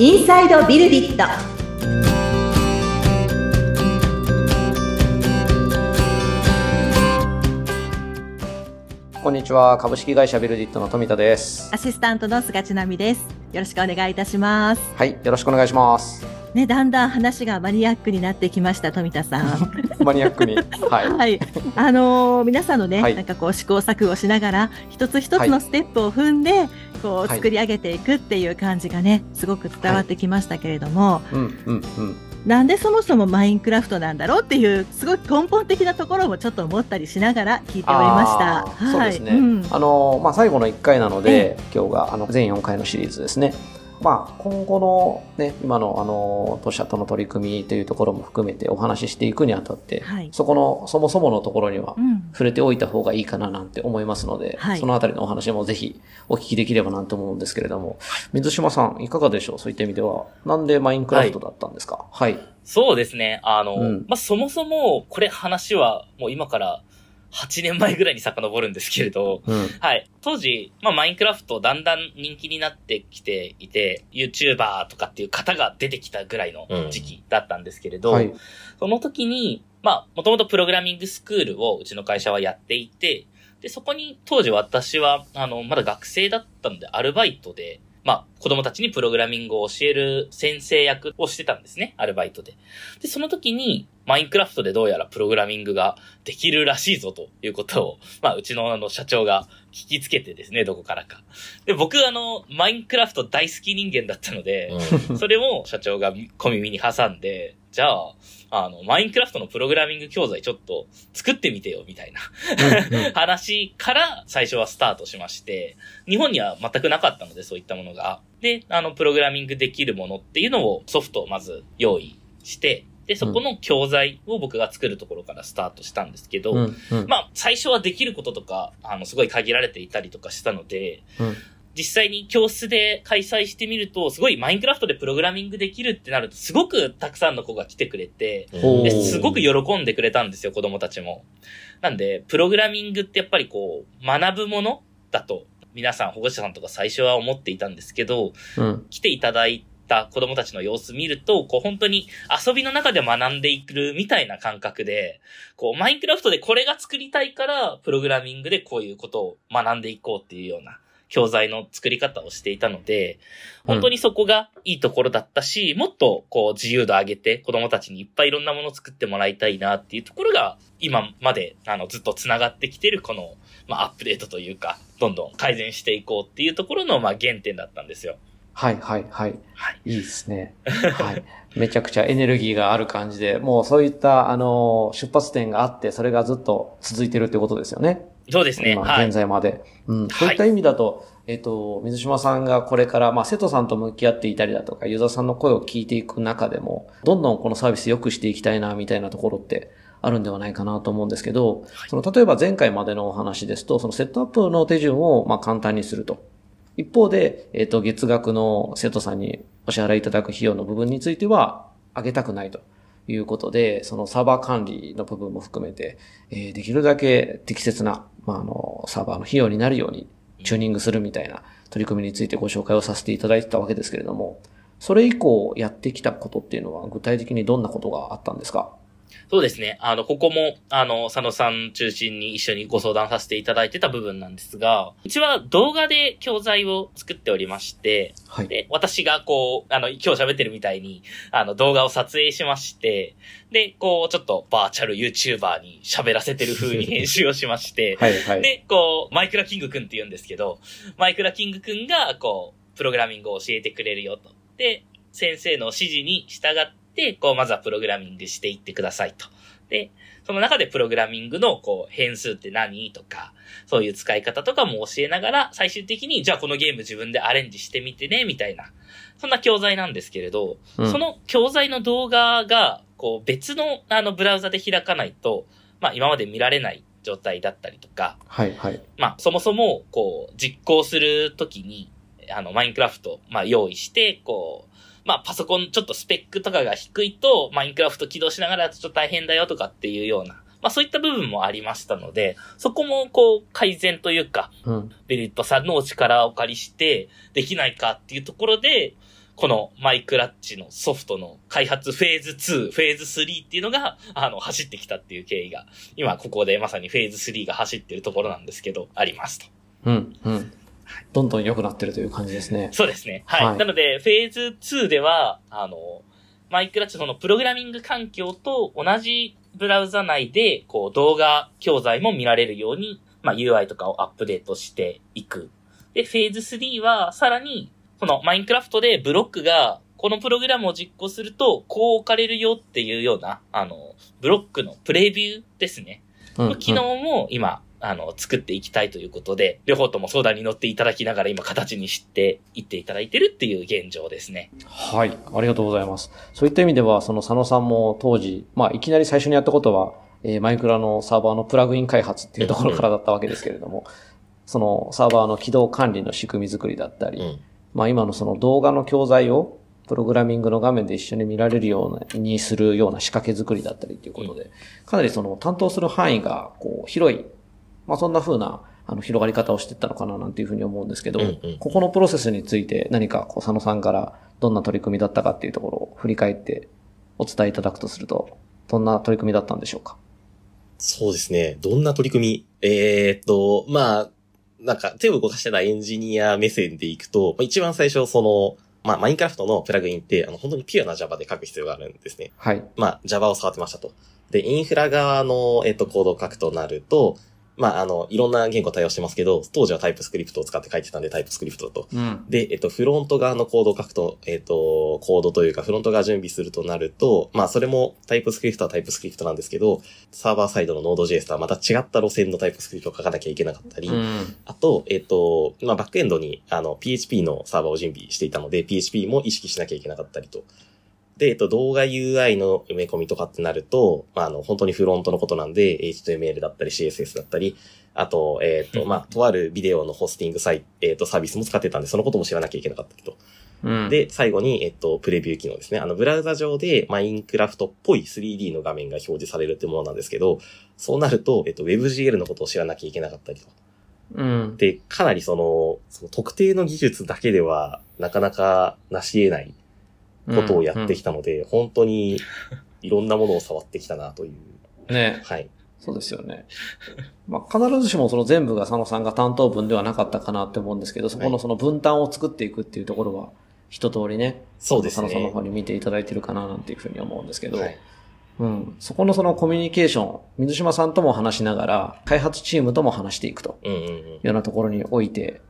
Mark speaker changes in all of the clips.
Speaker 1: インサイドビルディット。
Speaker 2: こんにちは。株式会社ビルディットの富田です。
Speaker 1: アシスタントの菅千奈美です。よろしくお願いいたします。
Speaker 2: はい。よろしくお願いします
Speaker 1: ねだんだん話がマニアックになってきました富田さん。
Speaker 2: マニアックに。はい。
Speaker 1: はい、あのー皆さんのね、
Speaker 2: はい。
Speaker 1: なんかこう試行錯誤しながら一つ一つのステップを踏んで、こう
Speaker 2: はい
Speaker 1: 作り上げていくっていう感じがねすごく伝わってきましたけれども、
Speaker 2: うんうんうん。
Speaker 1: なんでそもそもマインクラフトなんだろうっていうすごい根本的なところもちょっと思ったりしながら聞いておりました。
Speaker 2: あーそうですね、
Speaker 1: ん。
Speaker 2: あのまあ、最後の1回なので、今日があの全4回のシリーズですね、まあ、今後の、ね、今のあの当社との取り組みというところも含めてお話ししていくにあたって、
Speaker 1: はい。
Speaker 2: そこのそもそものところには
Speaker 1: うん。
Speaker 2: 触れておいた方がいいかななんて思いますので、
Speaker 1: はい。
Speaker 2: そのあたりのお話もぜひお聞きできればなと思うんですけれども、水島さんいかがでしょう？そういった意味では。なんでマインクラフトだったんですか？はい。
Speaker 3: そうですね。あの、
Speaker 2: うん。
Speaker 3: まあ、そもそも、これ話はもう今から8年前ぐらいに遡るんですけれど、
Speaker 2: うん。
Speaker 3: はい。当時、まあ、マインクラフトだんだん人気になってきていて、YouTuber とかっていう方が出てきたぐらいの時期だったんですけれど、
Speaker 2: はい。
Speaker 3: その時に、まあ、もともとプログラミングスクールをうちの会社はやっていて、で、そこに当時私は、あの、まだ学生だったので、アルバイトで、まあ、子供たちにプログラミングを教える先生役をしてたんですね、アルバイトで。で、その時に、マインクラフトでどうやらプログラミングができるらしいぞということを、まあ、うちのあの社長が聞きつけてですね、どこからか。で、僕あの、マインクラフト大好き人間だったので、それを社長が小耳に挟んで、じゃあ、あの、マインクラフトのプログラミング教材ちょっと作ってみてよ、みたいな 話から最初はスタートしまして、日本には全くなかったので、そういったものが。で、あの、プログラミングできるものっていうのをソフトをまず用意して、で、そこの教材を僕が作るところからスタートしたんですけど、
Speaker 2: うんうん。
Speaker 3: まあ、最初はできることとか、あの、すごい限られていたりとかしたので、
Speaker 2: うん
Speaker 3: 実際に教室で開催してみると、すごいマインクラフトでプログラミングできるってなると、すごくたくさんの子が来てくれて、すごく喜んでくれたんですよ、子供たちも。なんで、プログラミングってやっぱりこう、学ぶものだと、皆さん、保護者さんとか最初は思っていたんですけど、
Speaker 2: うん
Speaker 3: 来ていただいた子供たちの様子見ると、こう本当に遊びの中で学んでいくみたいな感覚で、こうマインクラフトでこれが作りたいから、プログラミングでこういうことを学んでいこうっていうような教材の作り方をしていたので、本当にそこがいいところだったし、もっとこう自由度上げて子供たちにいっぱいいろんなものを作ってもらいたいなっていうところが、今まであのずっと繋がってきてるこの、まあ、アップデートというか、どんどん改善していこうっていうところのまあ原点だったんですよ。
Speaker 2: はいはいはい。
Speaker 3: はい。
Speaker 2: いいですね。はい。めちゃくちゃエネルギーがある感じで、もうそういった、あの、出発点があって、それがずっと続いてるってことですよね。
Speaker 3: そうですね。
Speaker 2: 現。在まで。うん。そういった意味だと、えっ、と、水島さんがこれから、まあ、瀬戸さんと向き合っていたりだとか、ユーザーさんの声を聞いていく中でも、どんどんこのサービス良くしていきたいな、みたいなところってあるんではないかなと思うんですけど、その、例えば前回までのお話ですと、そのセットアップの手順を、まあ、簡単にすると。一方で、えっ、と、月額の生徒さんにお支払いいただく費用の部分については、上げたくないということで、そのサーバー管理の部分も含めて、えーできるだけ適切な、まあ、あの、サーバーの費用になるようにチューニングするみたいな取り組みについてご紹介をさせていただいてたわけですけれども、それ以降やってきたことっていうのは具体的にどんなことがあったんですか？
Speaker 3: そうですね。あの、ここも、あの、佐野さん中心に一緒にご相談させていただいてた部分なんですが、うちは動画で教材を作っておりまして、
Speaker 2: はい。
Speaker 3: で、私がこう、あの、今日喋ってるみたいに、あの、動画を撮影しまして、で、こう、ちょっとバーチャル YouTuber に喋らせてる風に編集をしまして、
Speaker 2: はい、はい。
Speaker 3: で、こう、マイクラキングくんって言うんですけど、マイクラキングくんが、こう、プログラミングを教えてくれるよと。で、先生の指示に従って、こう、まずはプログラミングしていってくださいと。で、その中でプログラミングの、こう、変数って何とか、そういう使い方とかも教えながら、最終的に、じゃあこのゲーム自分でアレンジしてみてね、みたいな。そんな教材なんですけれど、
Speaker 2: うん
Speaker 3: その教材の動画が、こう、別の、あの、ブラウザで開かないと、まあ、今まで見られない状態だったりとか、
Speaker 2: はい、はい。
Speaker 3: まあ、そもそも、こう、実行するときに、あの、マインクラフト、まあ、用意して、こう、まあ、パソコンちょっとスペックとかが低いと、マインクラフト起動しながらちょっと大変だよとかっていうような、まあ、そういった部分もありましたので、そこも、こう、改善というか、
Speaker 2: うん。
Speaker 3: ベリットさんのお力をお借りして、できないかっていうところで、このマイクラッチのソフトの開発フェーズ2、フェーズ3っていうのが、あの、走ってきたっていう経緯が、今ここでまさにフェーズ3が走ってるところなんですけど、ありますと。
Speaker 2: うん、うん。どんどん良くなってるという感じですね。
Speaker 3: そうですね。はい。
Speaker 2: はい
Speaker 3: なので、フェーズ2では、あの、マイクラッチそのプログラミング環境と同じブラウザ内で、こう、動画教材も見られるように、まあ、UI とかをアップデートしていく。で、フェーズ3は、さらに、このマインクラフトでブロックが、このプログラムを実行すると、こう置かれるよっていうような、あの、ブロックのプレビューですね。
Speaker 2: うん、
Speaker 3: の機能も今、あの、作っていきたいということで、両方とも相談に乗っていただきながら今形にしていっていただいてるっていう現状ですね。
Speaker 2: はい。ありがとうございます。そういった意味では、その佐野さんも当時、まあ、いきなり最初にやったことは、えーマイクラのサーバーのプラグイン開発っていうところからだったわけですけれども、そのサーバーの起動管理の仕組み作りだったり、
Speaker 4: うん。
Speaker 2: まあ今のその動画の教材をプログラミングの画面で一緒に見られるような、にするような仕掛け作りだったりということで、かなりその担当する範囲がこう広い、まあそんな風なあの広がり方をしていったのかななんていうふうに思うんですけど、
Speaker 4: うんうん
Speaker 2: ここのプロセスについて何かこう佐野さんからどんな取り組みだったかっていうところを振り返ってお伝えいただくとすると、どんな取り組みだったんでしょうか？
Speaker 4: そうですね。どんな取り組み？えーっと、まあ、なんか手を動かしてたエンジニア目線でいくと、まあ一番最初その、まあ、マインクラフトのプラグインって、あの、本当にピュアな Java で書く必要があるんですね。
Speaker 2: はい。
Speaker 4: まあ、Java を触ってましたと。で、インフラ側の、えっと、コードを書くとなると、まあ、あの、いろんな言語対応してますけど、当時はタイプスクリプトを使って書いてたんでタイプスクリプトだと。
Speaker 2: うん。
Speaker 4: で、えっと、フロント側のコードを書くと、えっと、コードというか、フロント側準備するとなると、まあ、それもタイプスクリプトはタイプスクリプトなんですけど、サーバーサイドの Node.js とはまた違った路線のタイプスクリプトを書かなきゃいけなかったり、
Speaker 2: うん。
Speaker 4: あと、えっと、まあ、バックエンドに、あの、PHP のサーバーを準備していたので、PHP も意識しなきゃいけなかったりと。で、えっと、動画 UI の埋め込みとかってなると、まあ、あの、本当にフロントのことなんで、HTML だったり CSS だったり、あと、えっと、まあ、とあるビデオのホスティングサイト、えっと、サービスも使ってたんで、そのことも知らなきゃいけなかったりと。
Speaker 2: うん。、
Speaker 4: で、最後に、えっと、プレビュー機能ですね。あの、ブラウザ上でマインクラフトっぽい 3D の画面が表示されるってものなんですけど、そうなると、えっと、WebGL のことを知らなきゃいけなかったりと。
Speaker 2: うん。
Speaker 4: で、かなりその、その特定の技術だけでは、なかなか成し得ないことをやってきたので、本当にいろんなものを触ってきたなという。
Speaker 2: うんね。
Speaker 4: はい。
Speaker 2: そうですよね。まあ、必ずしもその全部が佐野さんが担当分ではなかったかなって思うんですけど、そこのその分担を作っていくっていうところは、一通りね、
Speaker 4: そうです
Speaker 2: 佐野さんの
Speaker 4: ね。
Speaker 2: 方に見ていただいてるかななんていうふうに思うんですけど、
Speaker 4: はい。
Speaker 2: うん。そこのそのコミュニケーション、水島さんとも話しながら、開発チームとも話していくと
Speaker 4: うんうんうん。
Speaker 2: いうようなところにおいて、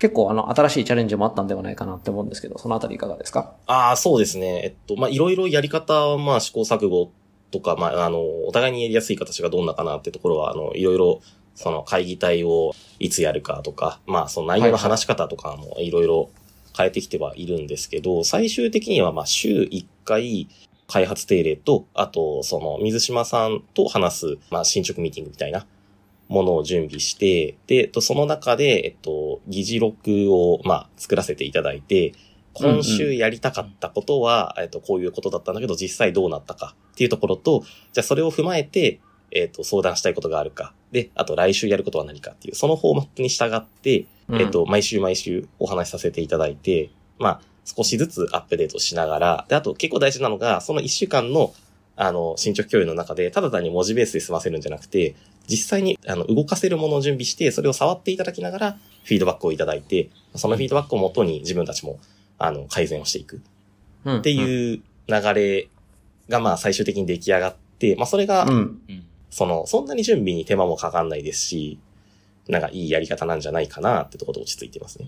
Speaker 2: 結構あの、新しいチャレンジもあったんではないかなって思うんですけど、そのあたりいかがですか？
Speaker 4: ああ、そうですね。えっと、まあ、いろいろやり方は、まあ、試行錯誤とか、まあ、あの、お互いにやりやすい形がどんなかなってところは、あの、いろいろ、その会議体をいつやるかとか、まあ、その内容の話し方とかもいろいろ変えてきてはいるんですけど、最終的には、まあ、週1回、開発定例と、あと、その、水島さんと話す、まあ、進捗ミーティングみたいなものを準備して、で、えっとその中で、えっと、議事録を、まあ、作らせていただいて、今週やりたかったことは、えっと、こういうことだったんだけど、実際どうなったかっていうところと、じゃあそれを踏まえて、えっと、相談したいことがあるか。で、あと来週やることは何かっていう、そのフォーマットに従って、えっと、毎週毎週お話しさせていただいて、まあ、少しずつアップデートしながら、で、あと結構大事なのが、その1週間の、あの、進捗共有の中で、ただ単に文字ベースで済ませるんじゃなくて、実際に、あの、動かせるものを準備して、それを触っていただきながら、フィードバックをいただいて、そのフィードバックをもとに自分たちも、あの、改善をしていく
Speaker 2: っ
Speaker 4: っていう流れが、まあ、最終的に出来上がって、まあ、それが。その、そんなに準備に手間もかかんないですし、なんかいいやり方なんじゃないかなってところで落ち着いてますね。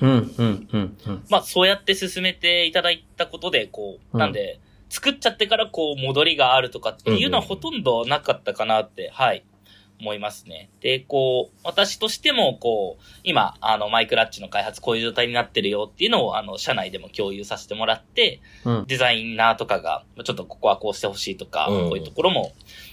Speaker 2: うん、うん、うん、うん。
Speaker 3: まあ、そうやって進めていただいたことで、こう、
Speaker 2: うん
Speaker 3: なんで、作っちゃってからこう、戻りがあるとかっていうのはほとんどなかったかなって、はい、思いますね。で、こう、私としても、こう、今、あの、マイクラッチの開発こういう状態になってるよっていうのを、あの、社内でも共有させてもらって、
Speaker 2: うん。
Speaker 3: デザイナーとかが、ちょっとここはこうしてほしいとか、
Speaker 4: うん
Speaker 3: こういうところも、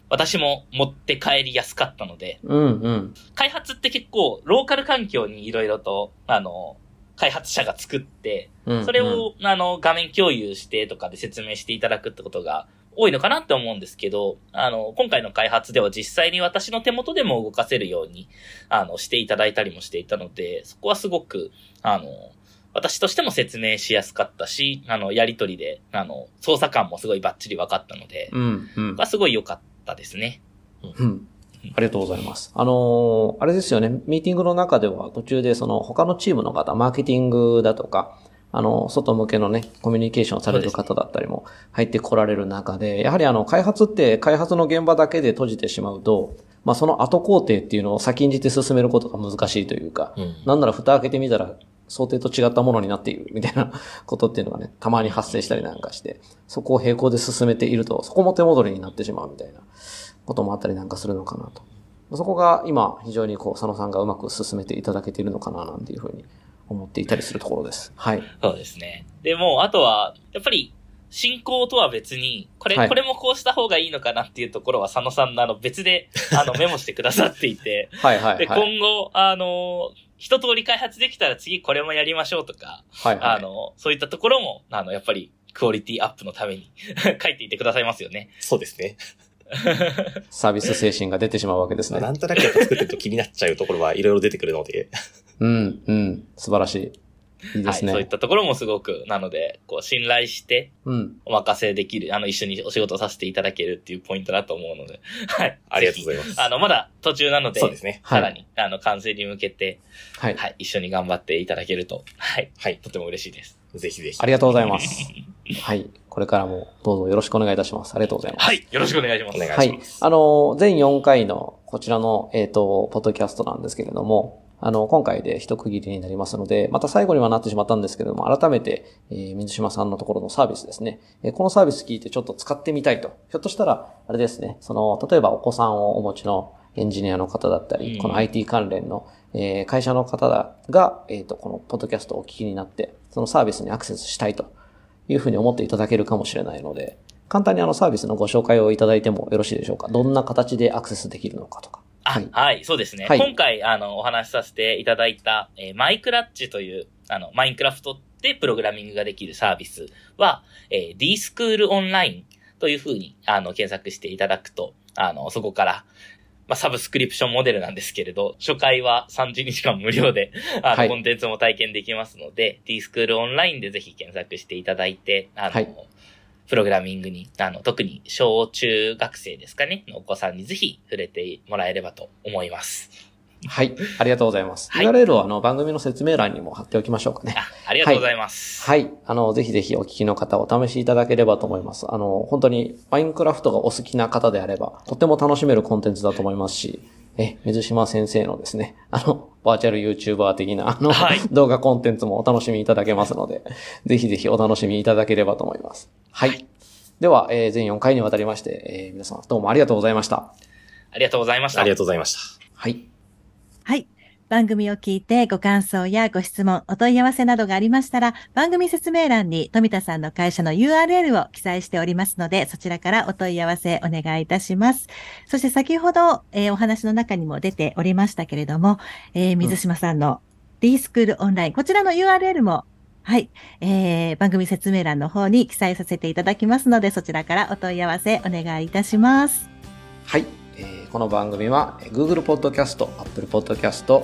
Speaker 3: 私も持って帰りやすかったので、
Speaker 2: うん、うん。
Speaker 3: 開発って結構、ローカル環境にいろいろと、あの、開発者が作って、
Speaker 2: うん。
Speaker 3: それを、あの、画面共有してとかで説明していただくってことが多いのかなって思うんですけど、あの、今回の開発では実際に私の手元でも動かせるように、あの、していただいたりもしていたので、そこはすごく、あの、私としても説明しやすかったし、あの、やりとりで、あの、操作感もすごいバッチリ分かったので、
Speaker 2: うん、うん。
Speaker 3: がすごい良かったですね。
Speaker 2: うん。ありがとうございます。あのーあれですよね、ミーティングの中では途中でその他のチームの方、マーケティングだとか、あの、外向けのね、コミュニケーションされる方だったりも入ってこられる中で、やはりあの、開発って開発の現場だけで閉じてしまうと、まあその後工程っていうのを先んじて進めることが難しいというか、
Speaker 4: うん。
Speaker 2: なんなら蓋開けてみたら、想定と違ったものになっている みたいなことっていうのがね、たまに発生したりなんかして、そこを並行で進めていると、そこも手戻りになってしまうみたいなこともあったりなんかするのかなと。そこが今、非常にこう、佐野さんがうまく進めていただけているのかな、なんていうふうに思っていたりするところです。はい。
Speaker 3: そうですね。でも、あとは、やっぱり、進行とは別に、これ、
Speaker 2: はい
Speaker 3: これもこうした方がいいのかなっていうところは、佐野さんのあの別で、あの、メモしてくださっていて、
Speaker 2: はいはい
Speaker 3: で、
Speaker 2: はい。
Speaker 3: 今後、あの、一通り開発できたら次これもやりましょうとか、
Speaker 2: はいはい。
Speaker 3: あの、そういったところも、あの、やっぱり、クオリティアップのために 書いていてくださいますよね。
Speaker 4: そうですね。
Speaker 2: サービス精神が出てしまうわけです
Speaker 4: まあ、な
Speaker 2: ね。
Speaker 4: んとなくやっぱ作ってると気になっちゃうところはいろいろ出てくるので、
Speaker 2: うん、うん。素晴らしい。いいですね。
Speaker 3: はい。そういったところもすごく、なので、こう、信頼して、
Speaker 2: うん。
Speaker 3: お任せできる、あの、一緒にお仕事させていただけるっていうポイントだと思うので、はい。
Speaker 4: ありがとうご
Speaker 3: ぜ
Speaker 4: ざいます。
Speaker 3: ひあの、まだ途中なので、
Speaker 4: そうですね。
Speaker 2: はい
Speaker 3: さらに、あの、完成に向けて、
Speaker 2: はい。
Speaker 3: はい、一緒に頑張っていただけると、はい、
Speaker 4: はい。
Speaker 3: とても嬉しいです。
Speaker 4: ぜひぜひ。
Speaker 2: ありがとうございます。はい。これからもどうぞよろしくお願いいたします。ありがとうございます。
Speaker 3: はい、よろしくお願いします。
Speaker 4: お願いし
Speaker 2: はい
Speaker 4: ます。。
Speaker 2: あの、全4回のこちらの、えっ、と、ポッドキャストなんですけれども、あの、今回で一区切りになりますので、また最後にはなってしまったんですけれども、改めて、えー水島さんのところのサービスですね。えーこのサービス聞いてちょっと使ってみたいと。ひょっとしたら、あれですね、その、例えばお子さんをお持ちのエンジニアの方だったり、
Speaker 3: うん
Speaker 2: この IT 関連の、えー会社の方が、えっ、と、このポッドキャストをお聞きになって、そのサービスにアクセスしたいというふうに思っていただけるかもしれないので、簡単にあのサービスのご紹介をいただいてもよろしいでしょうか？どんな形でアクセスできるのかとか。
Speaker 3: あ、
Speaker 2: は
Speaker 3: はいい、そうですね。
Speaker 2: はい
Speaker 3: 今回、あの、お話しさせていただいた、えーマイクラッチという、あの、マインクラフトでプログラミングができるサービスは、えー、D スクールオンラインというふうに、あの、検索していただくと、あの、そこから、まあ、サブスクリプションモデルなんですけれど、初回は30日間無料で、あの、
Speaker 2: はい
Speaker 3: コンテンツも体験できますので、D スクールオンラインでぜひ検索していただいて、あの、
Speaker 2: はい
Speaker 3: プログラミングに、あの、特に小中学生ですかね、のお子さんにぜひ触れてもらえればと思います。
Speaker 2: はい。ありがとうございます。
Speaker 3: はい
Speaker 2: URL をあの番組の説明欄にも貼っておきましょうかね。
Speaker 3: あありがとうございます。
Speaker 2: はい。あの、ぜひぜひお聞きの方お試しいただければと思います。あの、本当にマインクラフトがお好きな方であれば、とても楽しめるコンテンツだと思いますし、え、水島先生のですね、あの、バーチャル YouTuber 的な、あの、
Speaker 3: はい
Speaker 2: 動画コンテンツもお楽しみいただけますので、ぜひぜひお楽しみいただければと思います。はい。では、えー全4回にわたりまして、えー皆様どうもありがとうございました。
Speaker 3: ありがとうございました。
Speaker 4: ありがとうございました。
Speaker 2: はい。
Speaker 1: はい。番組を聞いてご感想やご質問、お問い合わせなどがありましたら、番組説明欄に富田さんの会社の URL を記載しておりますので、そちらからお問い合わせお願いいたします。そして先ほど、えーお話の中にも出ておりましたけれども、えー水島さんの D スクールオンライン、こちらの URL もはい、えー、番組説明欄の方に記載させていただきますので、そちらからお問い合わせお願いいたします。
Speaker 2: はい、えーこの番組はえー Google Podcast、Apple Podcast、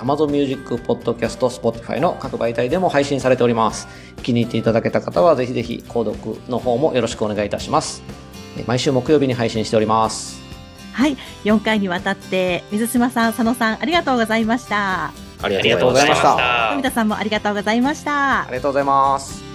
Speaker 2: Amazon Music Podcast、Spotify の各媒体でも配信されております。気に入っていただけた方はぜひぜひ購読の方もよろしくお願いいたします。えー毎週木曜日に配信しております。
Speaker 1: はい、4回にわたって、水島さん、佐野さん、ありがとうございました。
Speaker 4: あり
Speaker 3: が
Speaker 4: がとうございまし。
Speaker 3: た。
Speaker 1: 富田さんもありがとうございました
Speaker 2: あ。りがとうございます。